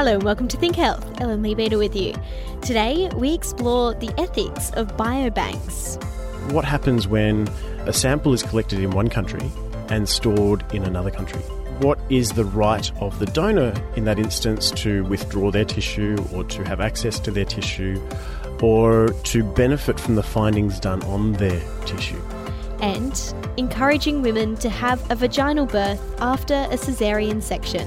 Hello and welcome to Think Health. Ellen Leabeater with you. Today we explore the ethics of biobanks. What happens when a sample is collected in one country and stored in another country? What is the right of the donor in that instance to withdraw their tissue or to have access to their tissue or to benefit from the findings done on their tissue? And encouraging women to have a vaginal birth after a caesarean section.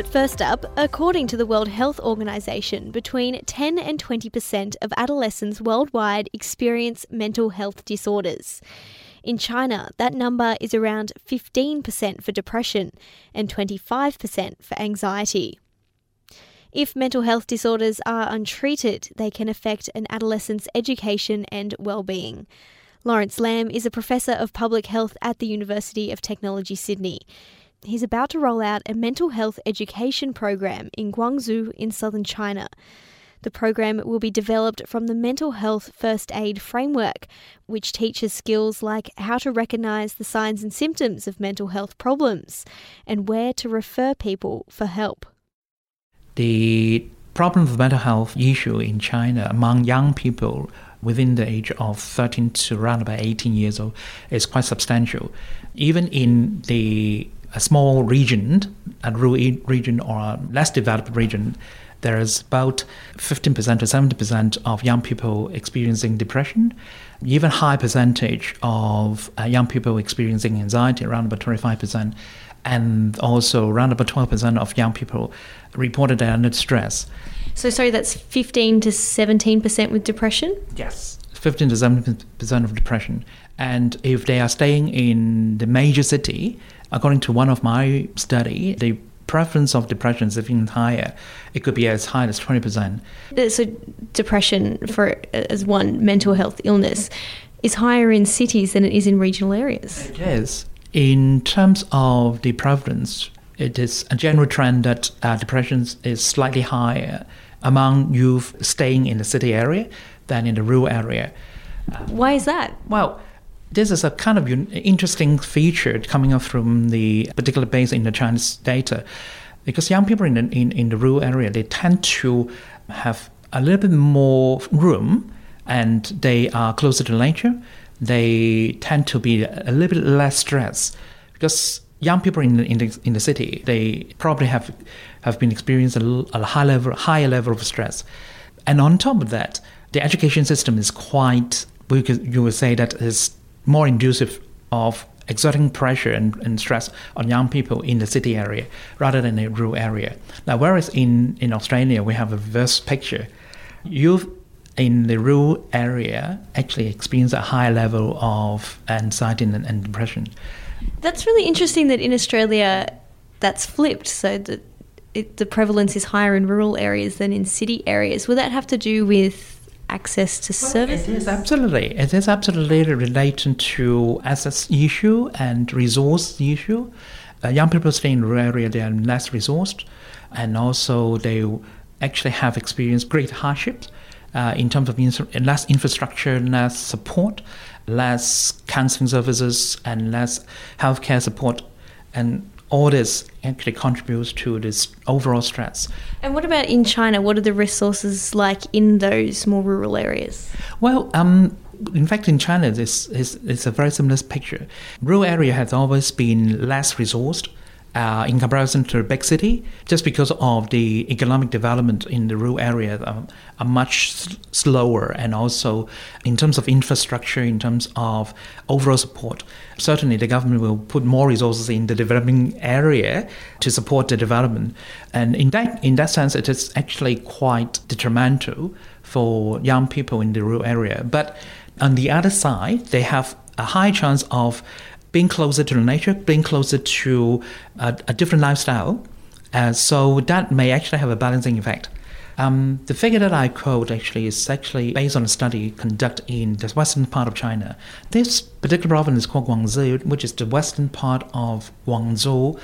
But first up, according to the World Health Organization, between 10 and 20% of adolescents worldwide experience mental health disorders. In China, that number is around 15% for depression and 25% for anxiety. If mental health disorders are untreated, they can affect an adolescent's education and well-being. Lawrence Lam is a professor of public health at the University of Technology Sydney he's about to roll out a mental health education program in Guangzhou in southern China. The program will be developed from the Mental Health First Aid Framework, which teaches skills like how to recognize the signs and symptoms of mental health problems and where to refer people for help. The problem of mental health issue in China among young people within the age of 13 to around about 18 years old is quite substantial. Even in the a small region, a rural region or a less developed region, there is about 15% to 70% of young people experiencing depression, even high percentage of uh, young people experiencing anxiety, around about 25%, and also around about 12% of young people reported they are under stress. So, sorry, that's 15 to 17% with depression? Yes, 15 to 17% of depression. And if they are staying in the major city, according to one of my study, the prevalence of depression is even higher. It could be as high as 20%. So depression for as one mental health illness is higher in cities than it is in regional areas. It is. In terms of the prevalence, it is a general trend that uh, depression is slightly higher among youth staying in the city area than in the rural area. Why is that? Well, this is a kind of interesting feature coming up from the particular base in the Chinese data, because young people in the, in, in the rural area they tend to have a little bit more room, and they are closer to nature. They tend to be a little bit less stressed because young people in the, in the, in the city they probably have have been experiencing a, a high level higher level of stress, and on top of that, the education system is quite we could, you would say that is more inducive of exerting pressure and, and, stress on young people in the city area rather than the rural area. Now, whereas in, in Australia, we have a reverse picture. Youth in the rural area actually experience a high level of anxiety and, and depression. That's really interesting that in Australia that's flipped, so that it, the prevalence is higher in rural areas than in city areas. Would that have to do with access to well, services? It is absolutely. It is absolutely related to access issue and resource issue. Uh, young people stay in rural area; they are less resourced, and also they actually have experienced great hardships uh, in terms of less infrastructure, less support, less counseling services, and less healthcare support, and all this actually contributes to this overall stress. And what about in China? What are the resources like in those more rural areas? Well, um, in fact, in China, this is it's a very similar picture. Rural area has always been less resourced uh, in comparison to big city, just because of the economic development in the rural area um, are much slower, and also in terms of infrastructure, in terms of overall support. Certainly, the government will put more resources in the developing area to support the development, and in that in that sense, it is actually quite detrimental for young people in the rural area. But on the other side, they have a high chance of being closer to the nature, being closer to a, a different lifestyle. Uh, so that may actually have a balancing effect. Um, the figure that I quote actually is actually based on a study conducted in the western part of China. This particular province is called Guangxi, which is the western part of Guangzhou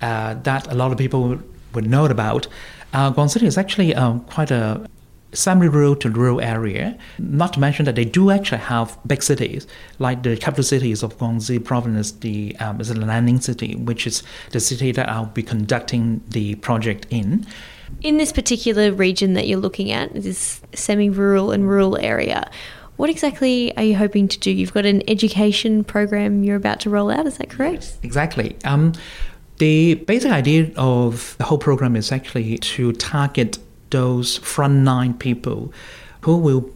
uh, that a lot of people would know about. Uh, Guangxi is actually um, quite a semi-rural to rural area. Not to mention that they do actually have big cities, like the capital cities of Guangxi province, the um, is the Nanning city, which is the city that I'll be conducting the project in. In this particular region that you're looking at, this semi-rural and rural area, what exactly are you hoping to do? You've got an education program you're about to roll out, is that correct? Exactly. Um, the basic idea of the whole program is actually to target those frontline people who will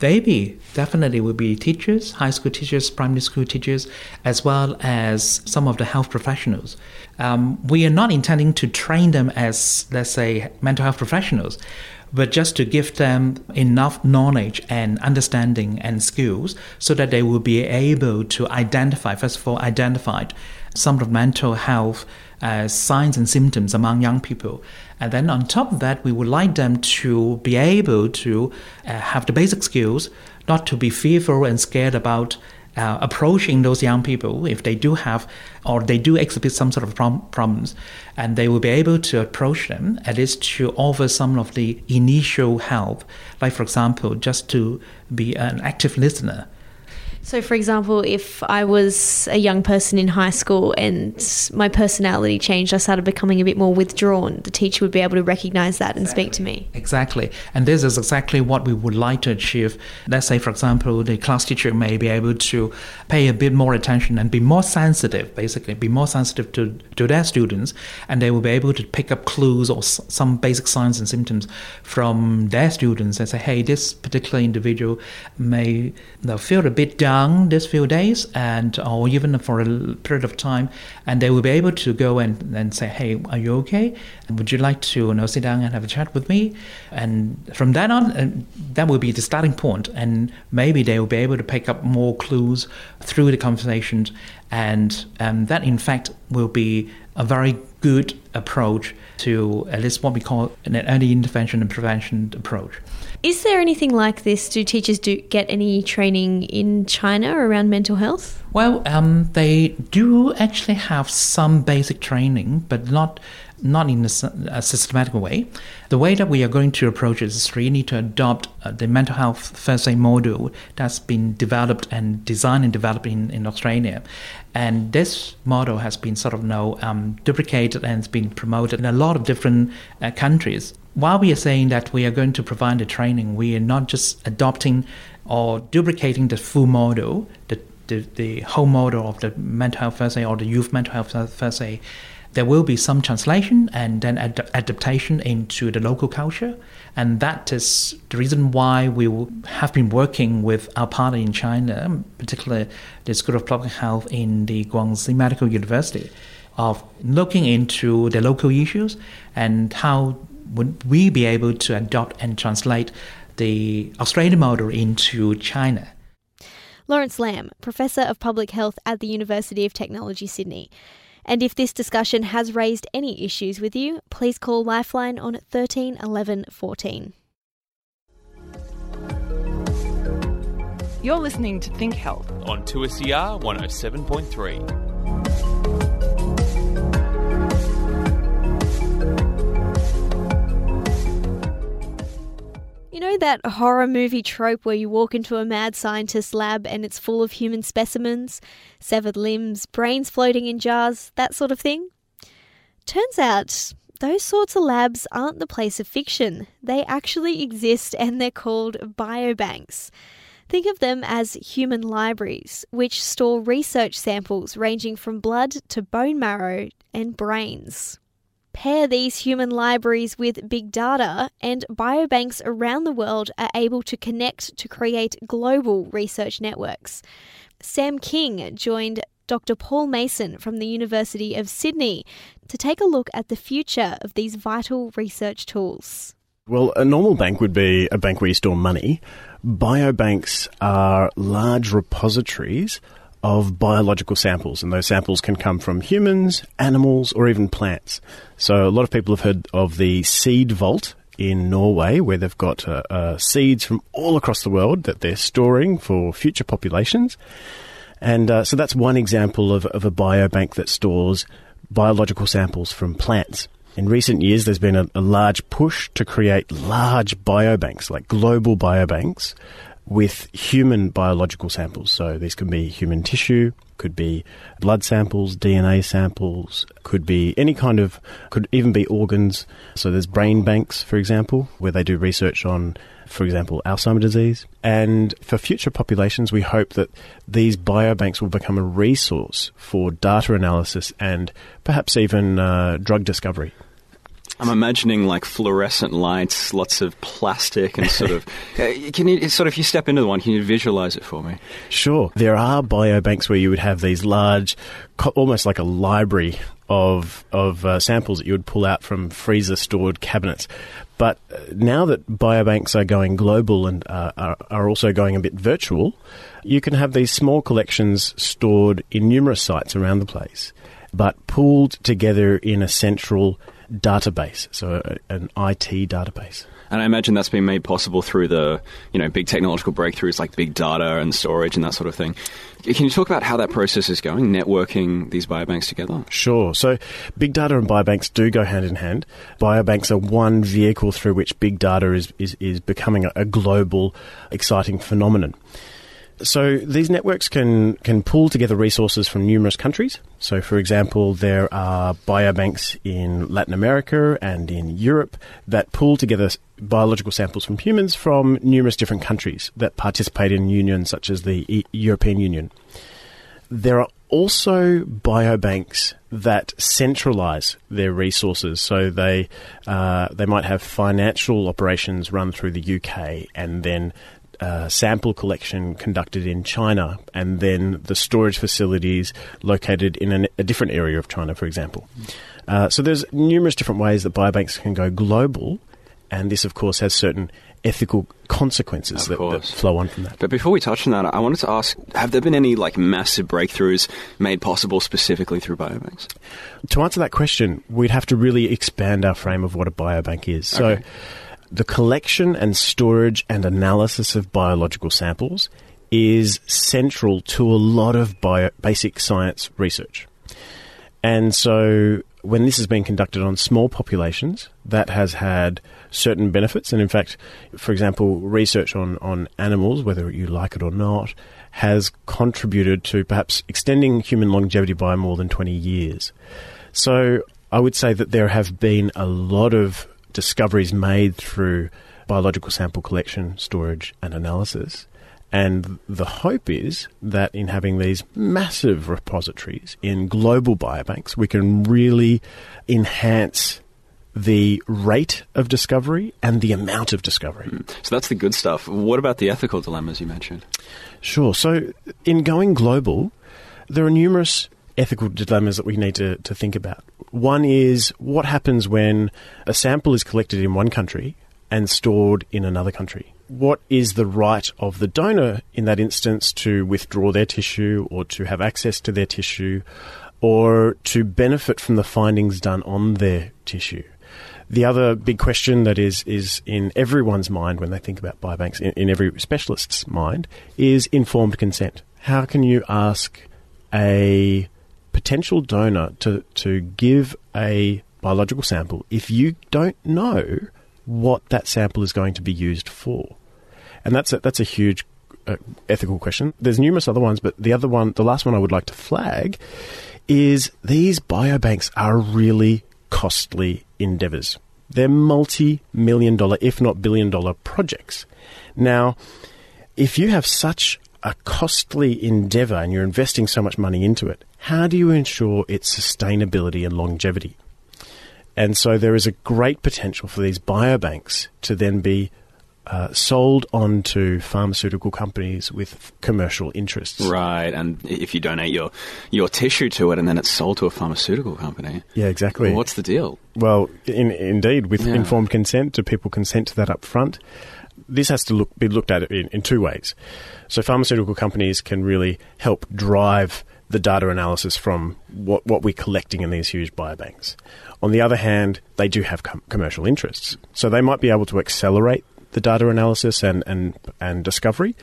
they be definitely will be teachers, high school teachers, primary school teachers, as well as some of the health professionals. Um, we are not intending to train them as, let's say, mental health professionals, but just to give them enough knowledge and understanding and skills so that they will be able to identify, first of all, identify some of mental health uh, signs and symptoms among young people. And then on top of that, we would like them to be able to uh, have the basic skills, not to be fearful and scared about uh, approaching those young people if they do have or they do exhibit some sort of prom- problems, and they will be able to approach them at least to offer some of the initial help, like for example, just to be an active listener so, for example, if I was a young person in high school and my personality changed, I started becoming a bit more withdrawn, the teacher would be able to recognize that and speak to me. Exactly. And this is exactly what we would like to achieve. Let's say, for example, the class teacher may be able to pay a bit more attention and be more sensitive, basically, be more sensitive to, to their students, and they will be able to pick up clues or s- some basic signs and symptoms from their students and say, hey, this particular individual may feel a bit down young these few days and or even for a period of time and they will be able to go and, and say hey are you okay would you like to you know, sit down and have a chat with me and from then on uh, that will be the starting point and maybe they will be able to pick up more clues through the conversations and um, that in fact will be a very good approach to at least what we call an early intervention and prevention approach. Is there anything like this? Do teachers do get any training in China around mental health? Well, um, they do actually have some basic training, but not not in a, a, systematic way. The way that we are going to approach it is really to adopt uh, the mental health first aid module that's been developed and designed and developed in, in Australia. And this model has been sort of now um, duplicated and it's been promoted in a lot of different uh, countries while we are saying that we are going to provide the training, we are not just adopting or duplicating the full model, the, the, the whole model of the mental health first aid or the youth mental health first aid. There will be some translation and then ad- adaptation into the local culture. And that is the reason why we have been working with our partner in China, particularly the School of Public Health in the Guangxi Medical University, of looking into the local issues and how would we be able to adopt and translate the Australian model into China? Lawrence Lam, Professor of Public Health at the University of Technology, Sydney. And if this discussion has raised any issues with you, please call Lifeline on 13 11 14. You're listening to Think Health on 2SER 107.3. that horror movie trope where you walk into a mad scientist's lab and it's full of human specimens, severed limbs, brains floating in jars, that sort of thing? Turns out, those sorts of labs aren't the place of fiction. They actually exist and they're called biobanks. Think of them as human libraries, which store research samples ranging from blood to bone marrow and brains. Pair these human libraries with big data, and biobanks around the world are able to connect to create global research networks. Sam King joined Dr. Paul Mason from the University of Sydney to take a look at the future of these vital research tools. Well, a normal bank would be a bank where you store money. Biobanks are large repositories of biological samples, and those samples can come from humans, animals, or even plants. So, a lot of people have heard of the Seed Vault in Norway, where they've got uh, uh, seeds from all across the world that they're storing for future populations. And uh, so, that's one example of, of a biobank that stores biological samples from plants. In recent years, there's been a, a large push to create large biobanks, like global biobanks, with human biological samples. So these can be human tissue, could be blood samples, DNA samples, could be any kind of, could even be organs. So there's brain banks, for example, where they do research on, for example, Alzheimer's disease. And for future populations, we hope that these biobanks will become a resource for data analysis and perhaps even uh, drug discovery. I'm imagining like fluorescent lights, lots of plastic, and sort of. uh, can you sort of, if you step into the one, can you visualize it for me? Sure. There are biobanks where you would have these large, almost like a library of of uh, samples that you would pull out from freezer stored cabinets. But uh, now that biobanks are going global and uh, are, are also going a bit virtual, you can have these small collections stored in numerous sites around the place, but pooled together in a central database, so a, an IT database. And I imagine that's been made possible through the, you know, big technological breakthroughs like big data and storage and that sort of thing. Can you talk about how that process is going, networking these biobanks together? Sure. So, big data and biobanks do go hand in hand. Biobanks are one vehicle through which big data is, is, is becoming a, a global, exciting phenomenon. So these networks can, can pull together resources from numerous countries. So, for example, there are biobanks in Latin America and in Europe that pull together biological samples from humans from numerous different countries that participate in unions such as the e- European Union. There are also biobanks that centralize their resources. So they uh, they might have financial operations run through the UK and then uh, sample collection conducted in China, and then the storage facilities located in an, a different area of China, for example. Uh, so there's numerous different ways that biobanks can go global, and this, of course, has certain ethical consequences that, that flow on from that. But before we touch on that, I wanted to ask: Have there been any like massive breakthroughs made possible specifically through biobanks? To answer that question, we'd have to really expand our frame of what a biobank is. So, Okay. The collection and storage and analysis of biological samples is central to a lot of bio- basic science research. And so, when this has been conducted on small populations, that has had certain benefits. And in fact, for example, research on, on animals, whether you like it or not, has contributed to perhaps extending human longevity by more than 20 years. So I would say that there have been a lot of discoveries made through biological sample collection, storage, and analysis. And the hope is that in having these massive repositories in global biobanks, we can really enhance the rate of discovery and the amount of discovery. Hmm. So that's the good stuff. What about the ethical dilemmas you mentioned? Sure. So, in going global, there are numerous ethical dilemmas that we need to, to think about. One is what happens when a sample is collected in one country and stored in another country? What is the right of the donor in that instance to withdraw their tissue or to have access to their tissue or to benefit from the findings done on their tissue? The other big question that is, is in everyone's mind when they think about biobanks, in, in every specialist's mind, is informed consent. How can you ask a potential donor to, to give a biological sample if you don't know what that sample is going to be used for? And that's a, that's a huge uh, ethical question. There's numerous other ones, but the other one, the last one I would like to flag, is these biobanks are really costly endeavors. They're multi million dollar, if not billion dollar projects. Now, if you have such a costly endeavor and you're investing so much money into it, how do you ensure its sustainability and longevity? And so there is a great potential for these biobanks to then be uh, sold on to pharmaceutical companies with commercial interests. Right, and if you donate your your tissue to it, and then it's sold to a pharmaceutical company. Yeah, exactly. Well, what's the deal? Well, in, indeed, with Yeah. informed consent, do people consent to that up front? This has to look, be looked at in, in two ways. So, pharmaceutical companies can really help drive the data analysis from what, what we're collecting in these huge biobanks. On the other hand, they do have com- commercial interests. So, they might be able to accelerate the data analysis and, and, and discovery.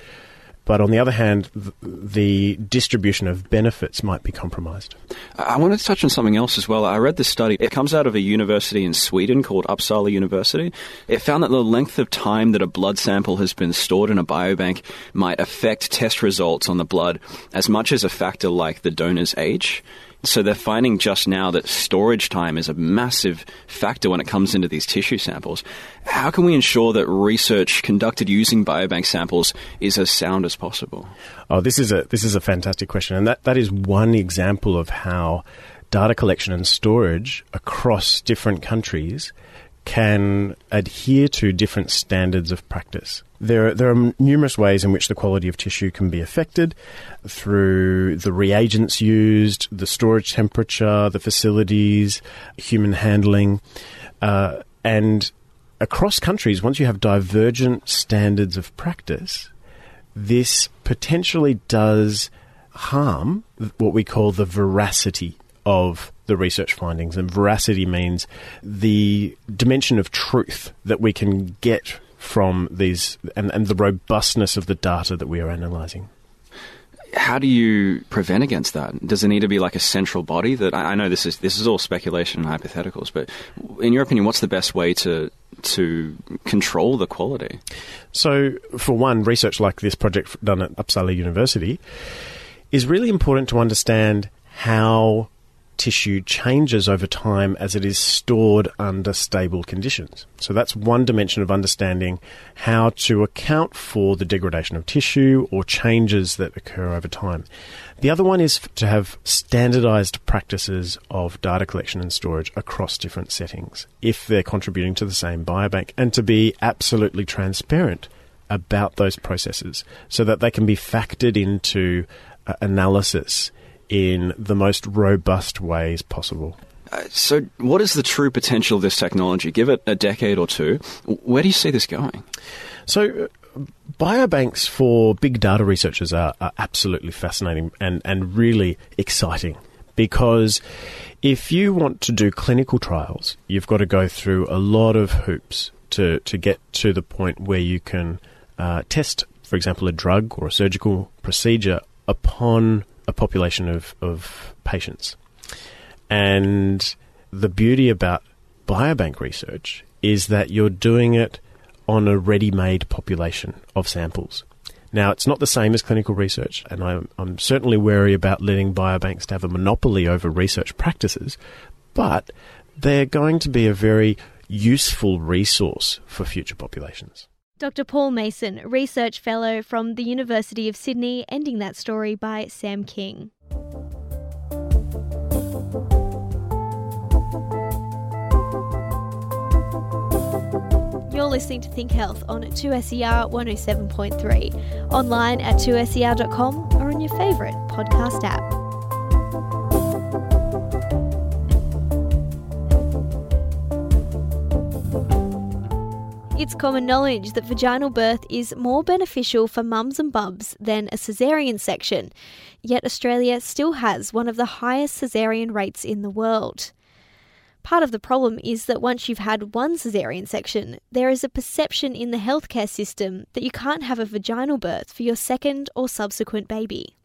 But on the other hand, th- the distribution of benefits might be compromised. I I wanted to touch on something else as well. I read this study. It comes out of a university in Sweden called Uppsala University. It found that the length of time that a blood sample has been stored in a biobank might affect test results on the blood as much as a factor like the donor's age. So they're finding just now that storage time is a massive factor when it comes into these tissue samples. How can we ensure that research conducted using biobank samples is as sound as possible? Oh, this is a this is a fantastic question, and that, that is one example of how data collection and storage across different countries can adhere to different standards of practice. There, are- there are numerous ways in which the quality of tissue can be affected through the reagents used, the storage temperature, the facilities, human handling, uh, and across countries. Once you have divergent standards of practice, this potentially does harm what we call the veracity of the research findings. And veracity means the dimension of truth that we can get from these and, and the robustness of the data that we are analysing. How do you prevent against that? Does it need to be like a central body that I I know this is this is all speculation and hypotheticals, but in your opinion, what's the best way to to control the quality? So, for one, research like this project done at Uppsala University is really important to understand how tissue changes over time as it is stored under stable conditions. So, that's one dimension of understanding how to account for the degradation of tissue or changes that occur over time. The other one is to have standardized practices of data collection and storage across different settings if they're contributing to the same biobank and to be absolutely transparent about those processes so that they can be factored into uh, analysis in the most robust ways possible. Uh, so, what is the true potential of this technology? Give it a decade or two. Where do you see this going? So, uh, biobanks for big data researchers are, are absolutely fascinating and, and really exciting because if you want to do clinical trials, you've got to go through a lot of hoops to, to get to the point where you can uh, test, for example, a drug or a surgical procedure upon a population of, of patients. And the beauty about biobank research is that you're doing it on a ready made population of samples. Now, it's not the same as clinical research, and I'm, I'm certainly wary about letting biobanks to have a monopoly over research practices, but they're going to be a very useful resource for future populations. Dr. Paul Mason, Research Fellow from the University of Sydney, ending that story by Sam King. You're listening to Think Health on 2SER 107.3, online at 2ser.com or on your favourite podcast app. It's common knowledge that vaginal birth is more beneficial for mums and bubs than a caesarean section, yet Australia still has one of the highest caesarean rates in the world. Part of the problem is that once you've had one caesarean section, there is a perception in the healthcare system that you can't have a vaginal birth for your second or subsequent baby.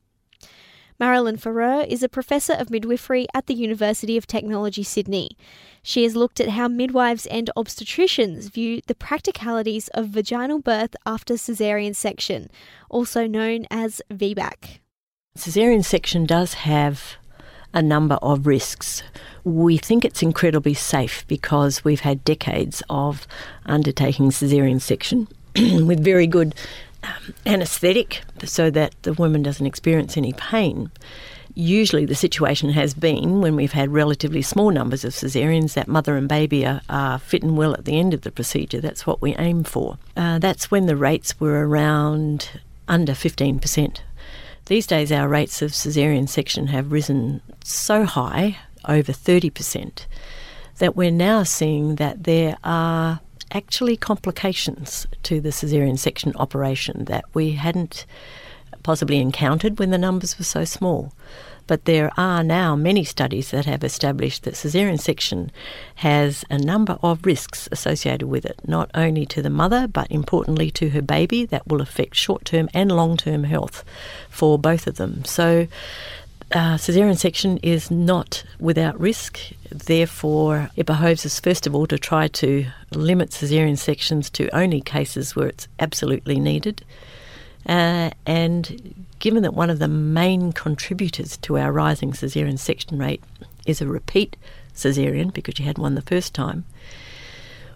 Maralyn Foureur is a professor of midwifery at the University of Technology, Sydney. She has looked at how midwives and obstetricians view the practicalities of vaginal birth after caesarean section, also known as VBAC. Caesarean section does have a number of risks. We think it's incredibly safe because we've had decades of undertaking caesarean section with very good um, anaesthetic so that the woman doesn't experience any pain. usually the situation has been when we've had relatively small numbers of caesareans that mother and baby are, are fit and well at the end of the procedure. That's what we aim for. Uh, that's when the rates were around under 15%. These days, our rates of caesarean section have risen so high, over 30%, that we're now seeing that there are actually complications to the caesarean section operation that we hadn't possibly encountered when the numbers were so small. But there are now many studies that have established that caesarean section has a number of risks associated with it, not only to the mother, but importantly to her baby, that will affect short term and long term health for both of them. So, uh, caesarean section is not without risk. Therefore, it behoves us first of all to try to limit caesarean sections to only cases where it's absolutely needed. Uh, and given that one of the main contributors to our rising caesarean section rate is a repeat caesarean because you had one the first time,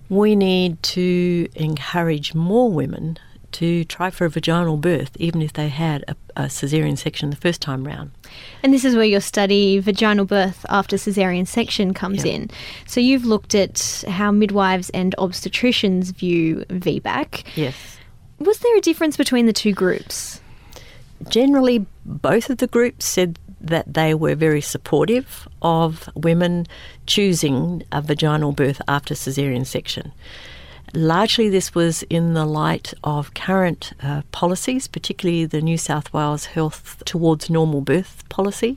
we need to encourage more women to try for a vaginal birth, even if they had a, a caesarean section the first time round. And this is where your study, vaginal birth after caesarean section, comes Yeah. in. So you've looked at how midwives and obstetricians view VBAC. Yes. Was there a difference between the two groups? Generally, both of the groups said that they were very supportive of women choosing a vaginal birth after caesarean section. Largely, this was in the light of current uh, policies, particularly the New South Wales Health Towards Normal Birth policy,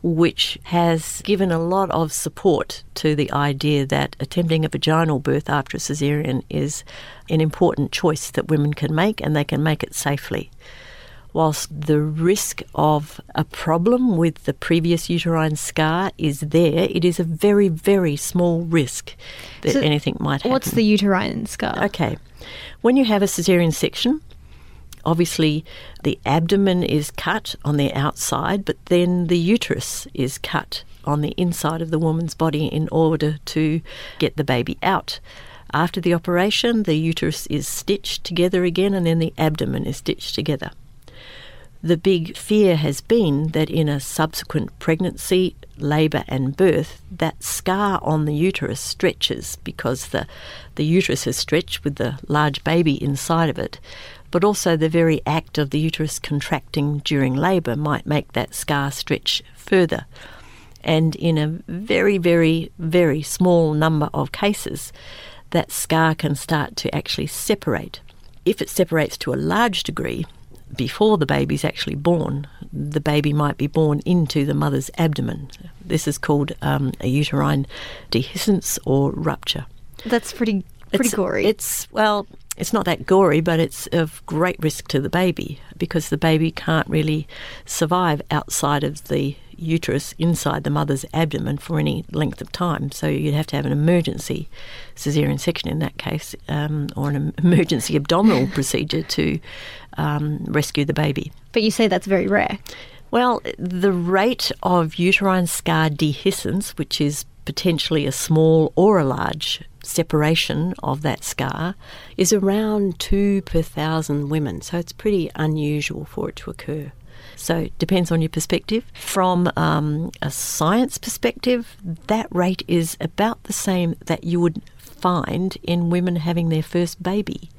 which has given a lot of support to the idea that attempting a vaginal birth after a caesarean is an important choice that women can make and they can make it safely. Whilst the risk of a problem with the previous uterine scar is there, it is a very, very small risk that So anything might happen. What's the uterine scar? Okay. When you have a caesarean section, obviously the abdomen is cut on the outside, but then the uterus is cut on the inside of the woman's body in order to get the baby out. After the operation, the uterus is stitched together again and then the abdomen is stitched together. The big fear has been that in a subsequent pregnancy, labour, and birth, that scar on the uterus stretches because the, the uterus is stretched with the large baby inside of it. But also, the very act of the uterus contracting during labour might make that scar stretch further. And in a very, very, very small number of cases, that scar can start to actually separate. If it separates to a large degree, before the baby's actually born, the baby might be born into the mother's abdomen. This is called um, a uterine dehiscence or rupture. That's pretty pretty It's- gory. It's well, it's not that gory, but it's of great risk to the baby because the baby can't really survive outside of the uterus inside the mother's abdomen for any length of time. So you'd have to have an emergency caesarean section in that case, um, or an emergency abdominal procedure to um, rescue the baby. but you say that's very rare. Well, the rate of uterine scar dehiscence, which is potentially a small or a large separation of that scar, is around two per thousand women. So it's pretty unusual for it to occur. So it depends on your perspective. From um, a science perspective, that rate is about the same that you would find in women having their first baby.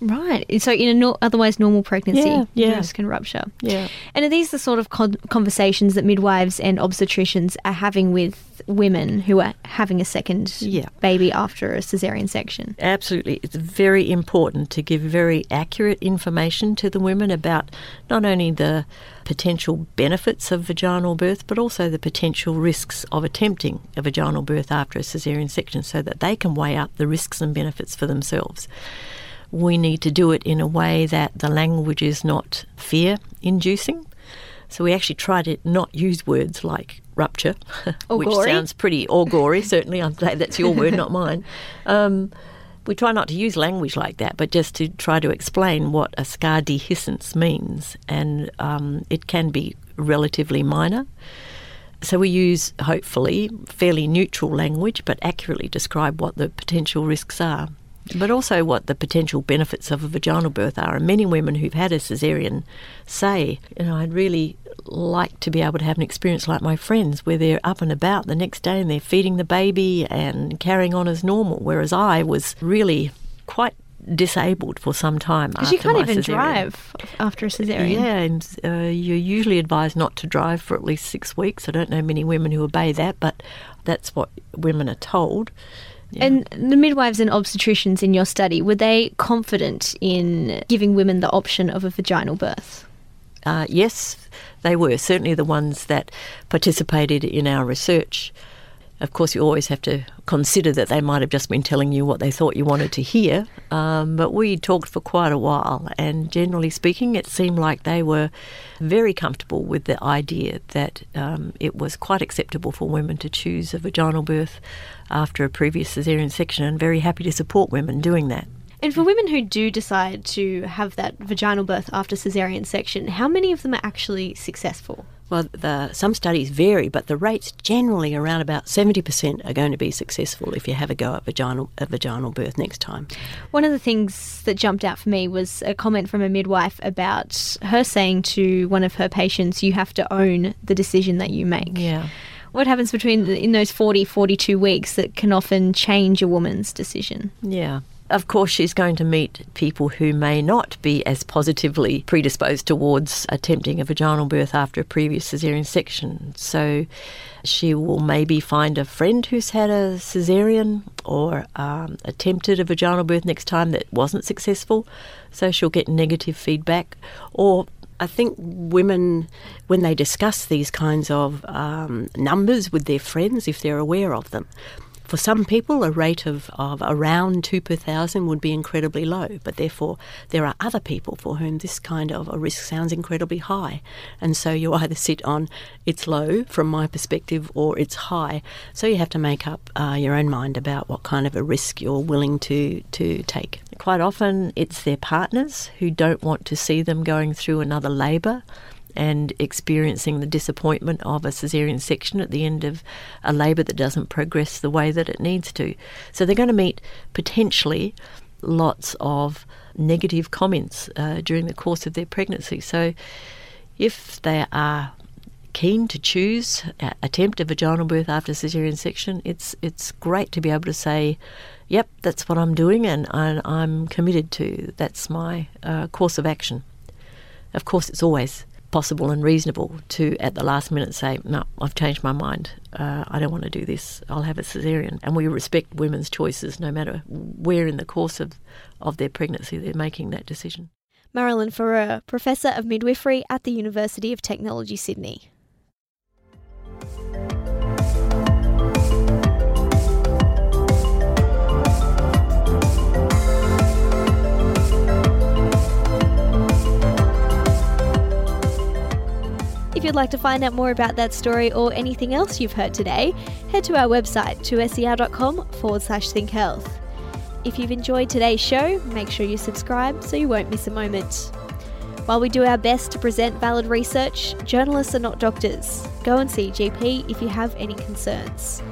Right. So in a no- otherwise normal pregnancy, Yeah, yeah. can rupture. Yeah. And are these the sort of con- conversations that midwives and obstetricians are having with women who are having a second Yeah. baby after a cesarean section? Absolutely. It's very important to give very accurate information to the women about not only the potential benefits of vaginal birth, but also the potential risks of attempting a vaginal birth after a caesarean section so that they can weigh up the risks and benefits for themselves. We need to do it in a way that the language is not fear inducing. So we actually try to not use words like rupture, which gory. sounds pretty, or gory, certainly. I'm glad that's your word, not mine. Um, we try not to use language like that, but just to try to explain what a scar dehiscence means. And um, it can be relatively minor. So we use, hopefully, fairly neutral language, but accurately describe what the potential risks are. But also what the potential benefits of a vaginal birth are. And many women who've had a caesarean say, you know, I'd really like to be able to have an experience like my friends where they're up and about the next day and they're feeding the baby and carrying on as normal, whereas I was really quite disabled for some time. Because you can't even cesarean. drive after a cesarean. Yeah, and uh, you're usually advised not to drive for at least six weeks. I don't know many women who obey that, but that's what women are told. Yeah. And the midwives and obstetricians in your study, were they confident in giving women the option of a vaginal birth? Uh, yes, they were. Certainly the ones that participated in our research. Of course, you always have to consider that they might have just been telling you what they thought you wanted to hear. Um, but we talked for quite a while, and generally speaking, it seemed like they were very comfortable with the idea that um, it was quite acceptable for women to choose a vaginal birth after a previous caesarean section, and very happy to support women doing that. And for women who do decide to have that vaginal birth after caesarean section, how many of them are actually successful? Well, the, some studies vary, but the rates generally around about 70% are going to be successful if you have a go at vaginal, a vaginal birth next time. One of the things that jumped out for me was a comment from a midwife about her saying to one of her patients, You have to own the decision that you make. Yeah. What happens between in those 40, 42 weeks that can often change a woman's decision? Yeah. Of course, she's going to meet people who may not be as positively predisposed towards attempting a vaginal birth after a previous caesarean section. So she will maybe find a friend who's had a caesarean or um, attempted a vaginal birth next time that wasn't successful. So she'll get negative feedback. Or I think women, when they discuss these kinds of um, numbers with their friends, if they're aware of them, for some people, a rate of, of around two per thousand would be incredibly low, but therefore there are other people for whom this kind of a risk sounds incredibly high. And so you either sit on it's low from my perspective or it's high. So you have to make up uh, your own mind about what kind of a risk you're willing to, to take. Quite often it's their partners who don't want to see them going through another labour and experiencing the disappointment of a caesarean section at the end of a labour that doesn't progress the way that it needs to. So they're going to meet potentially lots of negative comments uh, during the course of their pregnancy. So if they are keen to choose attempt a vaginal birth after caesarean section, it's it's great to be able to say, "Yep, that's what I'm doing, and, and I'm committed to. That's my uh, course of action." Of course, it's always possible and reasonable to at the last minute say, no, I've changed my mind. Uh, I don't want to do this. I'll have a caesarean. And we respect women's choices no matter where in the course of, of their pregnancy they're making that decision. Maralyn Foureur, Professor of Midwifery at the University of Technology, Sydney. If you'd like to find out more about that story or anything else you've heard today, head to our website, 2ser.com forward slash think health. If you've enjoyed today's show, make sure you subscribe so you won't miss a moment. While we do our best to present valid research, journalists are not doctors. Go and see GP if you have any concerns.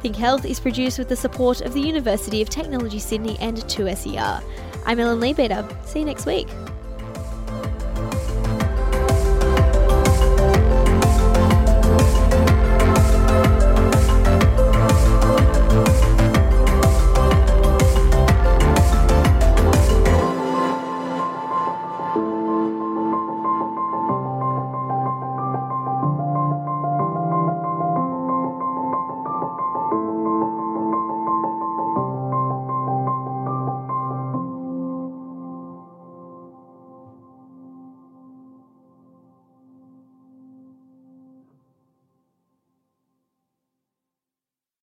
Think Health is produced with the support of the University of Technology Sydney and 2SER. I'm Ellen Leabeater. See you next week.